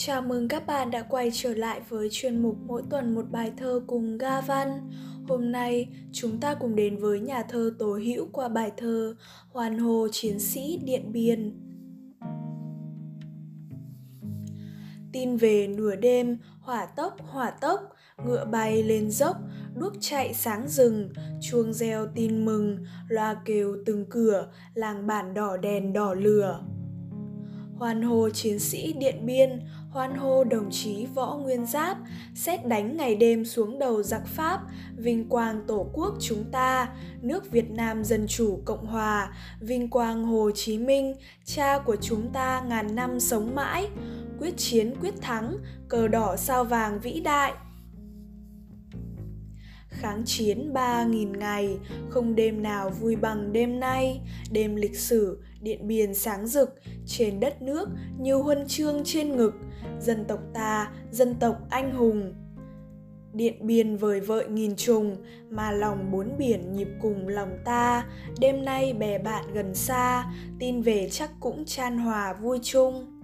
Chào mừng các bạn đã quay trở lại với chuyên mục mỗi tuần một bài thơ cùng Ga Văn. Hôm nay chúng ta cùng đến với nhà thơ Tố Hữu qua bài thơ Hoàn Hồ Chiến sĩ Điện Biên. Tin về nửa đêm, hỏa tốc hỏa tốc, ngựa bay lên dốc, đuốc chạy sáng rừng, chuông reo tin mừng, loa kêu từng cửa, làng bản đỏ đèn đỏ lửa hoan hô chiến sĩ Điện Biên, hoan hô đồng chí Võ Nguyên Giáp, xét đánh ngày đêm xuống đầu giặc Pháp, vinh quang Tổ quốc chúng ta, nước Việt Nam Dân Chủ Cộng Hòa, vinh quang Hồ Chí Minh, cha của chúng ta ngàn năm sống mãi, quyết chiến quyết thắng, cờ đỏ sao vàng vĩ đại, Kháng chiến ba nghìn ngày, không đêm nào vui bằng đêm nay, đêm lịch sử, điện biên sáng rực, trên đất nước như huân chương trên ngực, dân tộc ta, dân tộc anh hùng. Điện biên vời vợi nghìn trùng, mà lòng bốn biển nhịp cùng lòng ta, đêm nay bè bạn gần xa, tin về chắc cũng chan hòa vui chung.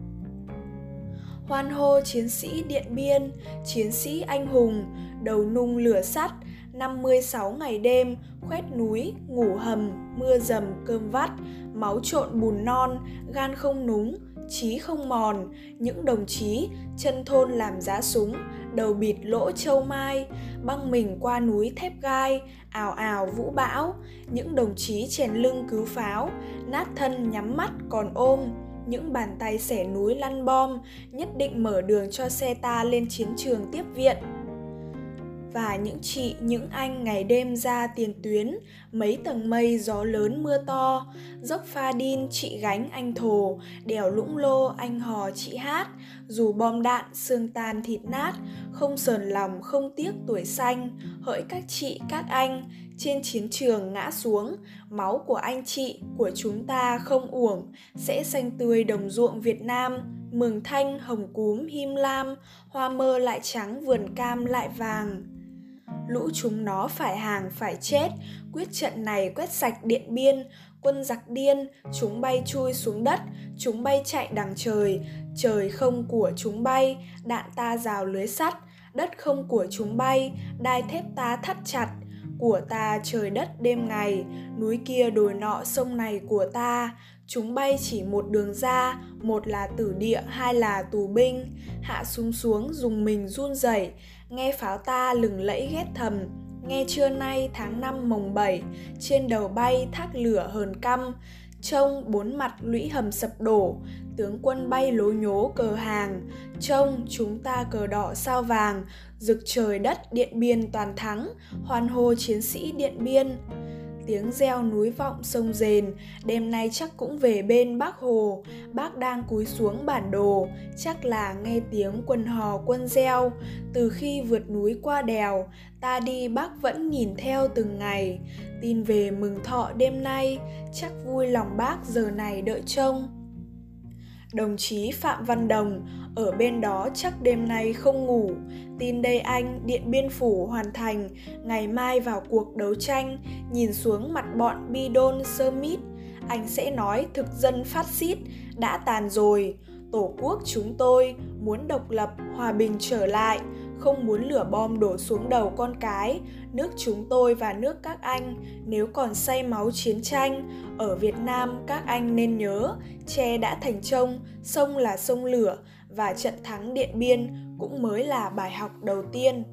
Hoan hô chiến sĩ Điện Biên, chiến sĩ anh hùng, đầu nung lửa sắt, 56 ngày đêm, khoét núi, ngủ hầm, mưa dầm, cơm vắt, máu trộn bùn non, gan không núng, trí không mòn, những đồng chí chân thôn làm giá súng, đầu bịt lỗ châu mai, băng mình qua núi thép gai, ào ào vũ bão, những đồng chí chèn lưng cứu pháo, nát thân nhắm mắt còn ôm, những bàn tay xẻ núi lăn bom, nhất định mở đường cho xe ta lên chiến trường tiếp viện và những chị, những anh ngày đêm ra tiền tuyến, mấy tầng mây, gió lớn, mưa to. Dốc pha đin, chị gánh anh thồ, đèo lũng lô, anh hò, chị hát. Dù bom đạn, xương tan, thịt nát, không sờn lòng, không tiếc tuổi xanh. Hỡi các chị, các anh, trên chiến trường ngã xuống, máu của anh chị, của chúng ta không uổng. Sẽ xanh tươi đồng ruộng việt nam, mường thanh, hồng cúm, him lam. Hoa mơ lại trắng, vườn cam lại vàng lũ chúng nó phải hàng, phải chết. Quyết trận này quét sạch điện biên, quân giặc điên, chúng bay chui xuống đất, chúng bay chạy đằng trời. Trời không của chúng bay, đạn ta rào lưới sắt, đất không của chúng bay, đai thép ta thắt chặt của ta trời đất đêm ngày, núi kia đồi nọ sông này của ta. Chúng bay chỉ một đường ra, một là tử địa, hai là tù binh. Hạ xuống xuống, dùng mình run rẩy, nghe pháo ta lừng lẫy ghét thầm. Nghe trưa nay tháng năm mồng bảy, trên đầu bay thác lửa hờn căm trông bốn mặt lũy hầm sập đổ, tướng quân bay lố nhố cờ hàng. Trông chúng ta cờ đỏ sao vàng, rực trời đất điện biên toàn thắng, hoan hô chiến sĩ điện biên tiếng reo núi vọng sông rền. Đêm nay chắc cũng về bên bác hồ. Bác đang cúi xuống bản đồ. Chắc là nghe tiếng quân hò, quân reo. Từ khi vượt núi qua đèo, ta đi bác vẫn nhìn theo từng ngày. Tin về mừng thọ đêm nay, chắc vui lòng bác giờ này đợi trông đồng chí phạm văn đồng, ở bên đó chắc đêm nay không ngủ. Tin đây anh, điện biên phủ hoàn thành. Ngày mai vào cuộc đấu tranh, nhìn xuống mặt bọn bidon sơ mít. Anh sẽ nói thực dân phát xít, đã tàn rồi tổ quốc chúng tôi muốn độc lập, hòa bình trở lại, không muốn lửa bom đổ xuống đầu con cái, nước chúng tôi và nước các anh, nếu còn say máu chiến tranh, ở việt nam các anh nên nhớ tre đã thành trông, sông là sông lửa và trận thắng điện biên cũng mới là bài học đầu tiên.